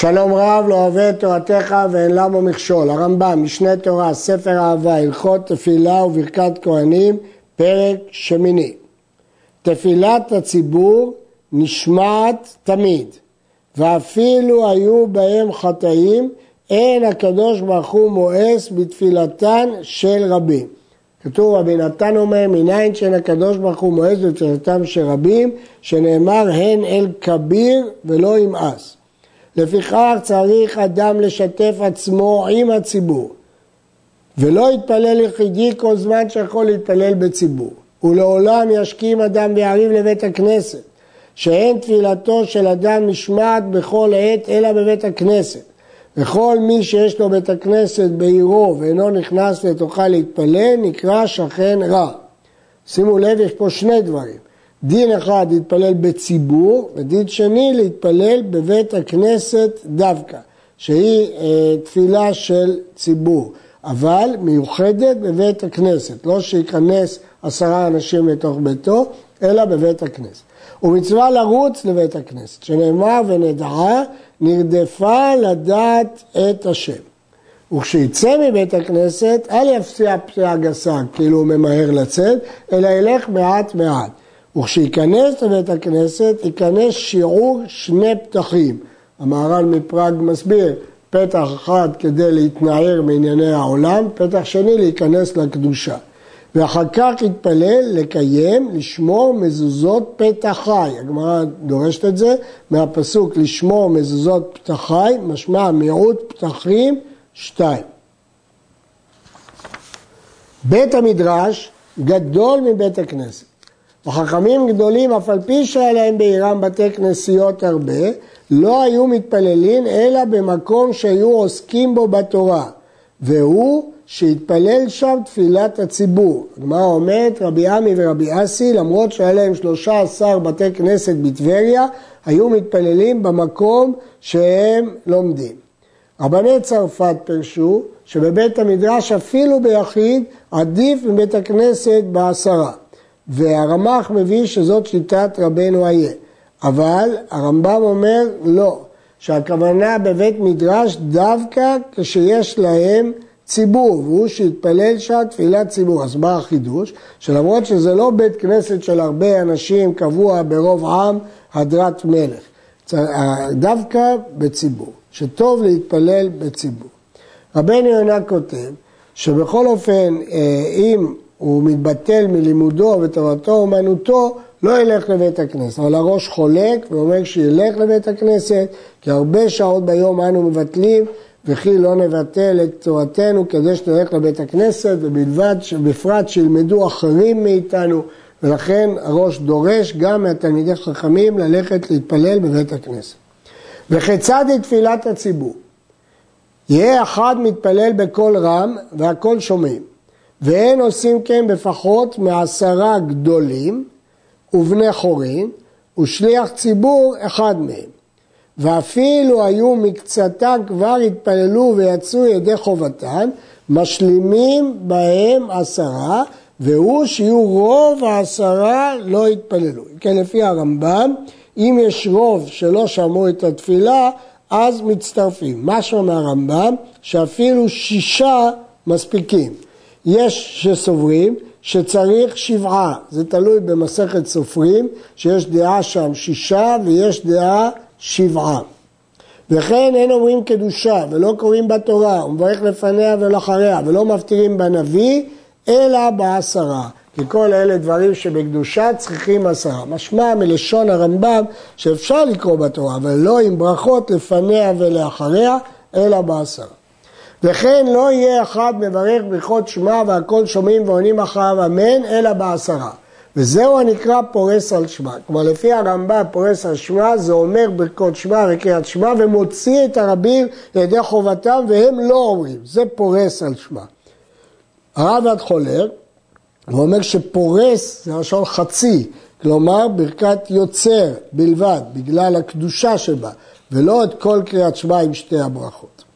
שלום רב לא אוהב את תורתך ואין למה מכשול. הרמב"ם, משנה תורה, ספר אהבה, הלכות תפילה וברכת כהנים, פרק שמיני. תפילת הציבור נשמעת תמיד, ואפילו היו בהם חטאים, אין הקדוש ברוך הוא מואס בתפילתן של רבים. כתוב רבי נתן אומר, מניין שאין הקדוש ברוך הוא מואס בתפילתם של רבים, שנאמר הן אל כביר ולא ימאס. לפיכך צריך אדם לשתף עצמו עם הציבור, ולא יתפלל יחידי כל זמן שיכול להתפלל בציבור. ולעולם ישכים אדם ויריב לבית הכנסת, שאין תפילתו של אדם נשמעת בכל עת אלא בבית הכנסת. וכל מי שיש לו בית הכנסת בעירו ואינו נכנס לתוכה להתפלל, נקרא שכן רע. שימו לב, יש פה שני דברים. דין אחד להתפלל בציבור, ודין שני להתפלל בבית הכנסת דווקא, שהיא אה, תפילה של ציבור, אבל מיוחדת בבית הכנסת, לא שייכנס עשרה אנשים לתוך ביתו, אלא בבית הכנסת. ומצווה לרוץ לבית הכנסת, שנאמר ונדעה, נרדפה לדעת את השם. וכשיצא מבית הכנסת, אל יפציע פציעה גסה, כאילו הוא ממהר לצאת, אלא ילך מעט מעט. וכשייכנס לבית הכנסת, ייכנס שיעור שני פתחים. המהר"ל מפראג מסביר, פתח אחד כדי להתנער מענייני העולם, פתח שני להיכנס לקדושה. ואחר כך יתפלל לקיים, לשמור מזוזות פתח חי. הגמרא דורשת את זה מהפסוק לשמור מזוזות פתח חי, משמע מיעוט פתחים שתיים. בית המדרש גדול מבית הכנסת. וחכמים גדולים, אף על פי שהיה להם בעירם בתי כנסיות הרבה, לא היו מתפללים אלא במקום שהיו עוסקים בו בתורה, והוא שהתפלל שם תפילת הציבור. הגמרא אומרת, רבי עמי ורבי אסי, למרות שהיה להם 13 בתי כנסת בטבריה, היו מתפללים במקום שהם לומדים. רבני צרפת פרשו שבבית המדרש אפילו ביחיד עדיף מבית הכנסת בעשרה. והרמ"ח מביא שזאת שיטת רבנו איה. אבל הרמב"ם אומר לא, שהכוונה בבית מדרש דווקא כשיש להם ציבור, והוא שהתפלל שם תפילת ציבור. אז מה החידוש? שלמרות שזה לא בית כנסת של הרבה אנשים קבוע ברוב עם, הדרת מלך. דווקא בציבור, שטוב להתפלל בציבור. רבנו יונה כותב שבכל אופן, אה, אם הוא מתבטל מלימודו ותורתו אומנותו, לא ילך לבית הכנסת. אבל הראש חולק ואומר שילך לבית הכנסת, כי הרבה שעות ביום אנו מבטלים, וכי לא נבטל את תורתנו כדי שנלך לבית הכנסת, ובלבד שבפרט שילמדו אחרים מאיתנו, ולכן הראש דורש גם מהתלמידי חכמים ללכת להתפלל בבית הכנסת. וכיצד היא תפילת הציבור? יהיה אחד מתפלל בקול רם והכל שומעים. ואין עושים כן בפחות מעשרה גדולים ובני חורין ושליח ציבור אחד מהם. ואפילו היו מקצתם כבר התפללו ויצאו ידי חובתם, משלימים בהם עשרה, והוא שיהיו רוב העשרה לא יתפללו. כן, לפי הרמב"ם, אם יש רוב שלא שמעו את התפילה, אז מצטרפים. משהו מהרמב"ם, שאפילו שישה מספיקים. יש שסוברים שצריך שבעה, זה תלוי במסכת סופרים, שיש דעה שם שישה ויש דעה שבעה. וכן אין אומרים קדושה ולא קוראים בתורה ומברך לפניה ולאחריה ולא מפטירים בנביא אלא בעשרה. כי כל אלה דברים שבקדושה צריכים עשרה. משמע מלשון הרמב"ם שאפשר לקרוא בתורה, אבל לא עם ברכות לפניה ולאחריה, אלא בעשרה. וכן לא יהיה אחד מברך ברכות שמע והכל שומעים ועונים אחריו אמן, אלא בעשרה. וזהו הנקרא פורס על שמע. כלומר, לפי הרמב"ם פורס על שמע זה אומר ברכות שמע וקריאת שמע ומוציא את הרבים לידי חובתם והם לא אומרים. זה פורס על שמע. הרב עד חולר, הוא אומר שפורס זה לשון חצי, כלומר ברכת יוצר בלבד, בגלל הקדושה שבה, ולא את כל קריאת שמע עם שתי הברכות.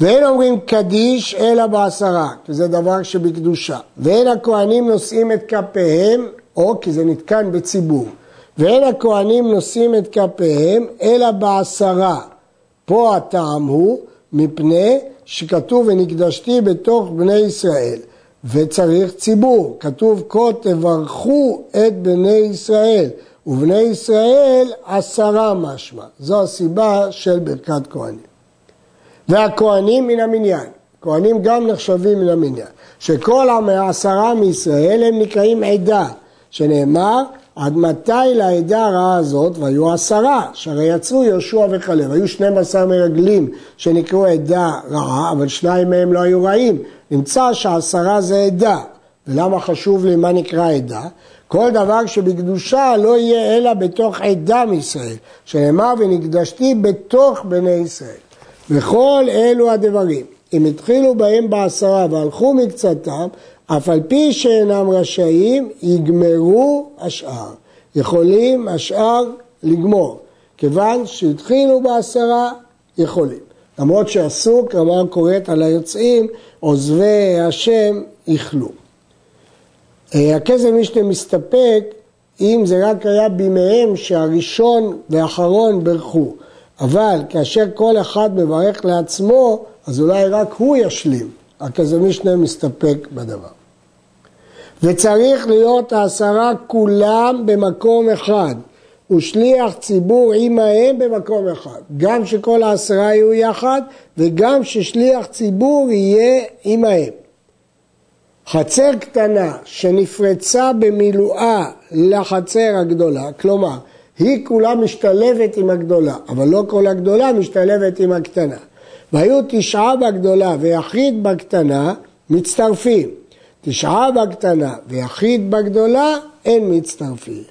ואין אומרים קדיש אלא בעשרה, כי זה דבר שבקדושה. ואין הכהנים נושאים את כפיהם, או כי זה נתקן בציבור. ואין הכהנים נושאים את כפיהם אלא בעשרה, פה הטעם הוא מפני שכתוב ונקדשתי בתוך בני ישראל וצריך ציבור, כתוב כה תברכו את בני ישראל ובני ישראל עשרה משמע, זו הסיבה של ברכת כהנים. והכהנים מן המניין, כהנים גם נחשבים מן המניין, שכל העשרה מישראל הם נקראים עדה, שנאמר עד מתי לעדה הרעה הזאת, והיו עשרה, שהרי יצאו יהושע וכלב, היו 12 מרגלים שנקראו עדה רעה, אבל שניים מהם לא היו רעים, נמצא שעשרה זה עדה, ולמה חשוב לי מה נקרא עדה? כל דבר שבקדושה לא יהיה אלא בתוך עדה מישראל, שנאמר ונקדשתי בתוך בני ישראל. וכל אלו הדברים, אם התחילו בהם בעשרה והלכו מקצתם, אף על פי שאינם רשאים, יגמרו השאר. יכולים השאר לגמור, כיוון שהתחילו בעשרה, יכולים. למרות שאסור, כלומר קוראת על היוצאים, עוזבי השם יכלו. אה, הכסף משנה מסתפק אם זה רק היה בימיהם שהראשון והאחרון ברכו. אבל כאשר כל אחד מברך לעצמו, אז אולי רק הוא ישלים. הכסף משנה מסתפק בדבר. וצריך להיות העשרה כולם במקום אחד, ושליח ציבור עמהם במקום אחד. גם שכל העשרה יהיו יחד, וגם ששליח ציבור יהיה עמהם. חצר קטנה שנפרצה במילואה לחצר הגדולה, כלומר, היא כולה משתלבת עם הגדולה, אבל לא כל הגדולה משתלבת עם הקטנה. והיו תשעה בגדולה ויחיד בקטנה, מצטרפים. תשעה בקטנה ויחיד בגדולה, אין מצטרפים.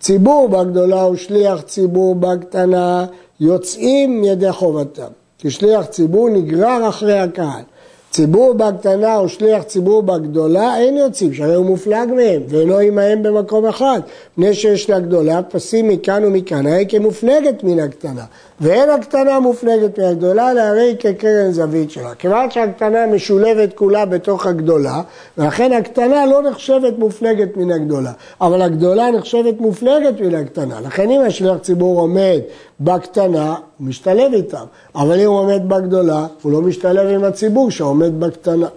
ציבור בגדולה ושליח ציבור בקטנה, יוצאים ידי חובתם. כשליח ציבור נגרר אחרי הקהל. ציבור בקטנה או שליח ציבור בגדולה אין יוצאים, שהרי הוא מופלג מהם ואינו עמהם במקום אחד. פני שיש לה גדולה, פסים מכאן ומכאן, הרי כמופלגת מן הקטנה. ואין הקטנה מופלגת מן הגדולה, להרי כקרן זווית שלה. כיוון שהקטנה משולבת כולה בתוך הגדולה, ולכן הקטנה לא נחשבת מופלגת מן הגדולה, אבל הגדולה נחשבת מופלגת מן הקטנה. לכן אם השליח ציבור עומד בקטנה, הוא משתלב איתם, אבל אם הוא עומד בגדולה, הוא לא משתלב עם הציבור שעומד בקטנה.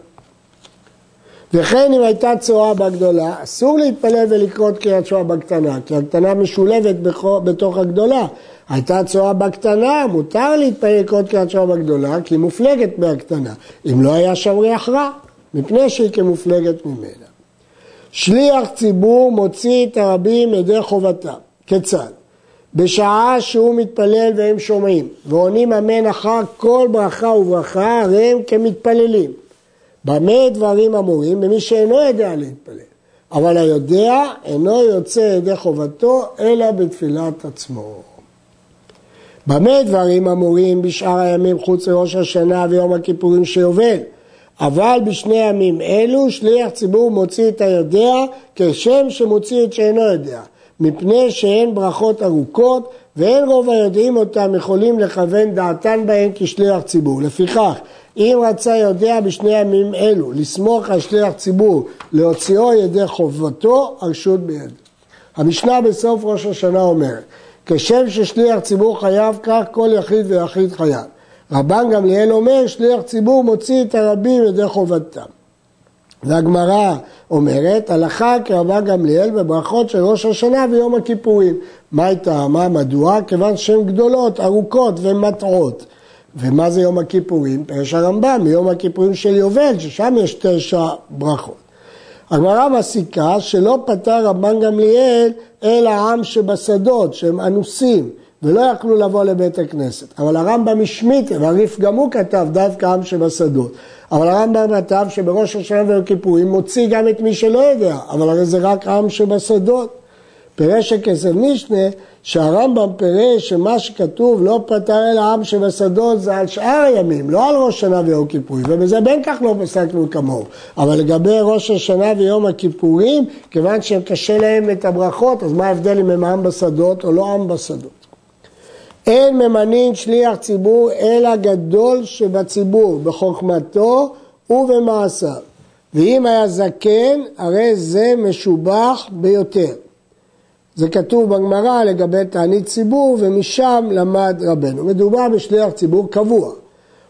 וכן אם הייתה צואה בגדולה, אסור להתפלל ולקרוא קריאת שואה בקטנה, כי הקטנה משולבת בתוך הגדולה. הייתה צואה בקטנה, מותר להתפלל לקרוא קריאת שואה בגדולה, כי היא מופלגת מהקטנה. אם לא היה שם ריח רע, מפני שהיא כמופלגת ממנה. שליח ציבור מוציא את הרבים ידי חובתם. כיצד? בשעה שהוא מתפלל והם שומעים, ועונים אמן אחר כל ברכה וברכה, הרי הם כמתפללים. במה דברים אמורים? במי שאינו יודע להתפלל. אבל היודע אינו יוצא ידי חובתו, אלא בתפילת עצמו. במה דברים אמורים בשאר הימים חוץ לראש השנה ויום הכיפורים שיובל? אבל בשני ימים אלו שליח ציבור מוציא את היודע כשם שמוציא את שאינו יודע. מפני שהן ברכות ארוכות ואין רוב היודעים אותם יכולים לכוון דעתן בהן כשליח ציבור. לפיכך, אם רצה יודע בשני ימים אלו לסמוך על שליח ציבור להוציאו ידי חובתו, הרשות בידו. המשנה בסוף ראש השנה אומרת, כשם ששליח ציבור חייב, כך כל יחיד ויחיד חייב. רבן גמליאל אומר, שליח ציבור מוציא את הרבים ידי חובתם. והגמרא אומרת, הלכה כרבה גמליאל בברכות של ראש השנה ויום הכיפורים. מה הייתה? מה מדוע? כיוון שהן גדולות, ארוכות ומטעות. ומה זה יום הכיפורים? פרש הרמב"ם, מיום הכיפורים של יובל, ששם יש תשע ברכות. הגמרא מסיקה שלא פטר רבן גמליאל אלא העם שבשדות, שהם אנוסים, ולא יכלו לבוא לבית הכנסת. אבל הרמב"ם השמיט, והריף גם הוא כתב דווקא עם שבשדות. אבל הרמב"ם כתב שבראש השנה ויום כיפורים מוציא גם את מי שלא יודע, אבל הרי זה רק עם שבשדות. פירש הכסף משנה שהרמב"ם פירש שמה שכתוב לא פטר אלא עם שבשדות זה על שאר הימים, לא על ראש שנה ויום כיפורים, ובזה בין כך לא פסקנו כמוהו. אבל לגבי ראש השנה ויום הכיפורים, כיוון שקשה להם את הברכות, אז מה ההבדל אם הם עם בשדות או לא עם בשדות? אין ממנין שליח ציבור אלא גדול שבציבור בחוכמתו ובמעשיו. ואם היה זקן, הרי זה משובח ביותר. זה כתוב בגמרא לגבי תענית ציבור ומשם למד רבנו. מדובר בשליח ציבור קבוע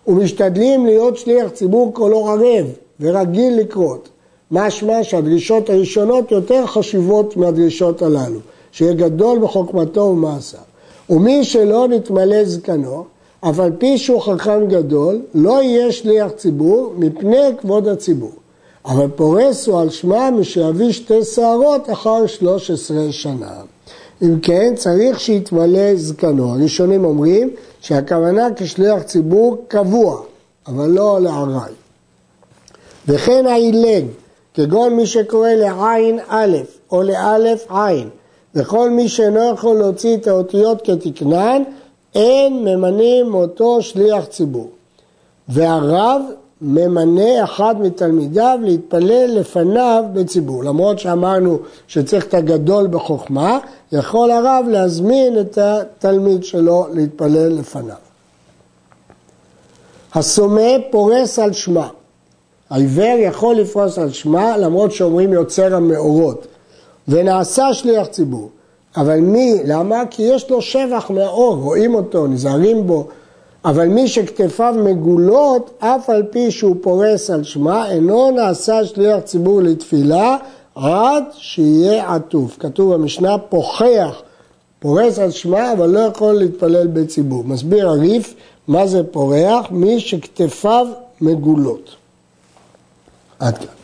ומשתדלים להיות שליח ציבור כולו ערב ורגיל לקרות. משמע שהדרישות הראשונות יותר חשובות מהדרישות הללו, שיהיה גדול בחוכמתו ומעשיו. ומי שלא נתמלא זקנו, אף על פי שהוא חכם גדול, לא יהיה שליח ציבור מפני כבוד הציבור. אבל פורס הוא על שמע משאביא שתי שערות אחר שלוש עשרה שנה. אם כן, צריך שיתמלא זקנו. הראשונים אומרים שהכוונה כשליח ציבור קבוע, אבל לא לארעי. וכן האילג, כגון מי שקורא לעין א' או לאלף עין, וכל מי שאינו יכול להוציא את האותיות כתקנן, אין ממנים אותו שליח ציבור. והרב ממנה אחד מתלמידיו להתפלל לפניו בציבור. למרות שאמרנו שצריך את הגדול בחוכמה, יכול הרב להזמין את התלמיד שלו להתפלל לפניו. הסומה פורס על שמה. העיוור יכול לפרוס על שמה למרות שאומרים יוצר המאורות ונעשה שליח ציבור. אבל מי, למה? כי יש לו שבח מהאור, רואים אותו, נזהרים בו, אבל מי שכתפיו מגולות, אף על פי שהוא פורס על שמה, אינו נעשה שליח ציבור לתפילה עד שיהיה עטוף. כתוב במשנה, פוחח, פורס על שמה, אבל לא יכול להתפלל בציבור. מסביר הריף, מה זה פורח? מי שכתפיו מגולות. עד כאן.